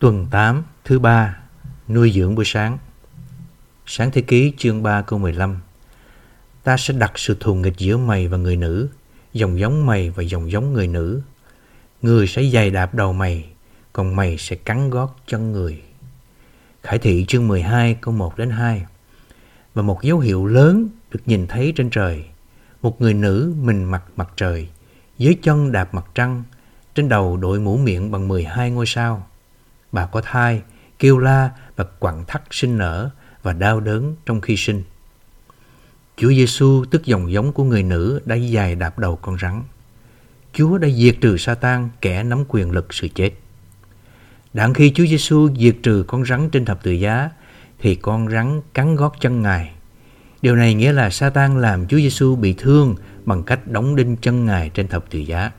Tuần 8, thứ ba, nuôi dưỡng buổi sáng. Sáng thế ký chương 3 câu 15 Ta sẽ đặt sự thù nghịch giữa mày và người nữ, dòng giống mày và dòng giống người nữ. Người sẽ giày đạp đầu mày, còn mày sẽ cắn gót chân người. Khải thị chương 12 câu 1 đến 2 Và một dấu hiệu lớn được nhìn thấy trên trời. Một người nữ mình mặc mặt trời, dưới chân đạp mặt trăng, trên đầu đội mũ miệng bằng 12 ngôi sao bà có thai, kêu la và quặn thắt sinh nở và đau đớn trong khi sinh. Chúa Giêsu tức dòng giống của người nữ đã dài đạp đầu con rắn. Chúa đã diệt trừ Satan kẻ nắm quyền lực sự chết. Đặng khi Chúa Giêsu diệt trừ con rắn trên thập tự giá thì con rắn cắn gót chân Ngài. Điều này nghĩa là Satan làm Chúa Giêsu bị thương bằng cách đóng đinh chân Ngài trên thập tự giá.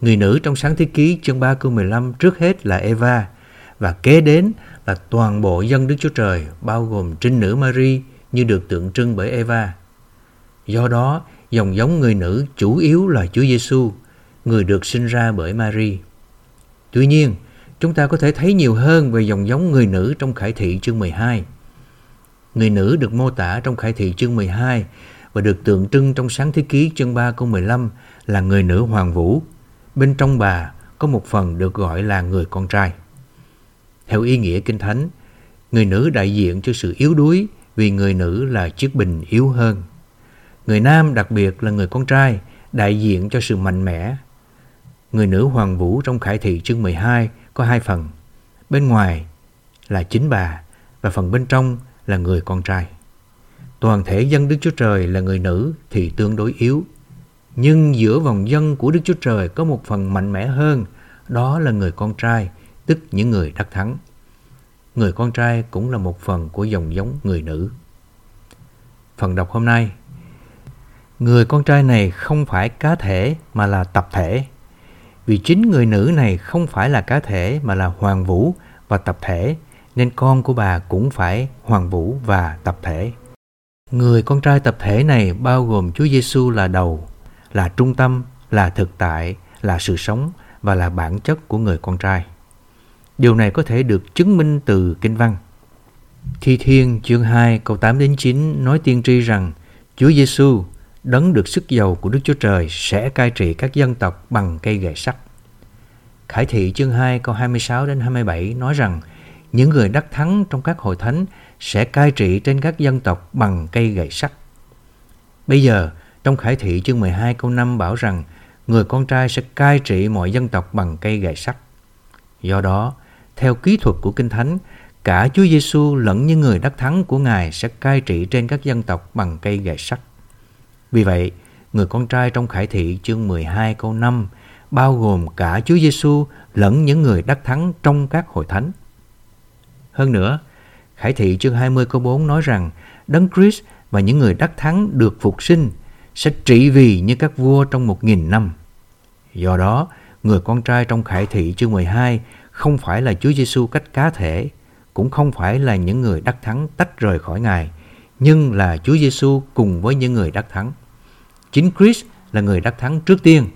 Người nữ trong sáng thế ký chương 3 câu 15 trước hết là Eva và kế đến là toàn bộ dân Đức Chúa Trời bao gồm trinh nữ Mary như được tượng trưng bởi Eva. Do đó, dòng giống người nữ chủ yếu là Chúa Giêsu, người được sinh ra bởi Mary. Tuy nhiên, chúng ta có thể thấy nhiều hơn về dòng giống người nữ trong Khải thị chương 12. Người nữ được mô tả trong Khải thị chương 12 và được tượng trưng trong sáng thế ký chương 3 câu 15 là người nữ hoàng vũ bên trong bà có một phần được gọi là người con trai. Theo ý nghĩa kinh thánh, người nữ đại diện cho sự yếu đuối vì người nữ là chiếc bình yếu hơn. Người nam đặc biệt là người con trai đại diện cho sự mạnh mẽ. Người nữ hoàng vũ trong Khải thị chương 12 có hai phần. Bên ngoài là chính bà và phần bên trong là người con trai. Toàn thể dân Đức Chúa Trời là người nữ thì tương đối yếu nhưng giữa vòng dân của Đức Chúa Trời có một phần mạnh mẽ hơn, đó là người con trai, tức những người đắc thắng. Người con trai cũng là một phần của dòng giống người nữ. Phần đọc hôm nay Người con trai này không phải cá thể mà là tập thể. Vì chính người nữ này không phải là cá thể mà là hoàng vũ và tập thể, nên con của bà cũng phải hoàng vũ và tập thể. Người con trai tập thể này bao gồm Chúa Giêsu là đầu, là trung tâm, là thực tại, là sự sống và là bản chất của người con trai. Điều này có thể được chứng minh từ kinh văn. Thi Thiên chương 2 câu 8 đến 9 nói tiên tri rằng Chúa Giêsu đấng được sức giàu của Đức Chúa Trời sẽ cai trị các dân tộc bằng cây gậy sắt. Khải thị chương 2 câu 26 đến 27 nói rằng những người đắc thắng trong các hội thánh sẽ cai trị trên các dân tộc bằng cây gậy sắt. Bây giờ, trong Khải thị chương 12 câu 5 bảo rằng người con trai sẽ cai trị mọi dân tộc bằng cây gậy sắt. Do đó, theo kỹ thuật của Kinh Thánh, cả Chúa Giêsu lẫn những người đắc thắng của Ngài sẽ cai trị trên các dân tộc bằng cây gậy sắt. Vì vậy, người con trai trong Khải thị chương 12 câu 5 bao gồm cả Chúa Giêsu lẫn những người đắc thắng trong các hội thánh. Hơn nữa, Khải thị chương 20 câu 4 nói rằng Đấng Christ và những người đắc thắng được phục sinh sẽ trị vì như các vua trong một nghìn năm. Do đó, người con trai trong Khải thị chương 12 không phải là Chúa Giêsu cách cá thể, cũng không phải là những người đắc thắng tách rời khỏi Ngài, nhưng là Chúa Giêsu cùng với những người đắc thắng. Chính Christ là người đắc thắng trước tiên,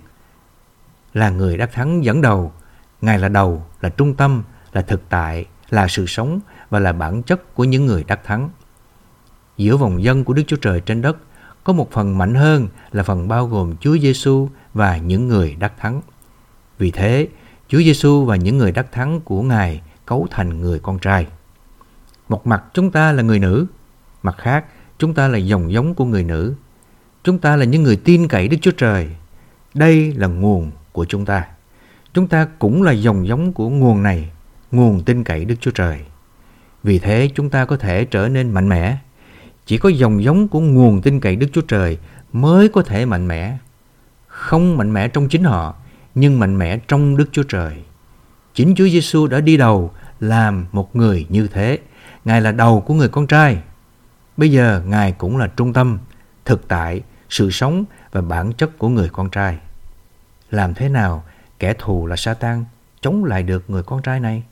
là người đắc thắng dẫn đầu. Ngài là đầu, là trung tâm, là thực tại, là sự sống và là bản chất của những người đắc thắng. Giữa vòng dân của Đức Chúa Trời trên đất – có một phần mạnh hơn là phần bao gồm Chúa Giêsu và những người đắc thắng. Vì thế, Chúa Giêsu và những người đắc thắng của Ngài cấu thành người con trai. Một mặt chúng ta là người nữ, mặt khác chúng ta là dòng giống của người nữ. Chúng ta là những người tin cậy Đức Chúa Trời. Đây là nguồn của chúng ta. Chúng ta cũng là dòng giống của nguồn này, nguồn tin cậy Đức Chúa Trời. Vì thế chúng ta có thể trở nên mạnh mẽ, chỉ có dòng giống của nguồn tin cậy Đức Chúa Trời mới có thể mạnh mẽ. Không mạnh mẽ trong chính họ, nhưng mạnh mẽ trong Đức Chúa Trời. Chính Chúa Giêsu đã đi đầu làm một người như thế. Ngài là đầu của người con trai. Bây giờ Ngài cũng là trung tâm, thực tại, sự sống và bản chất của người con trai. Làm thế nào kẻ thù là Satan chống lại được người con trai này?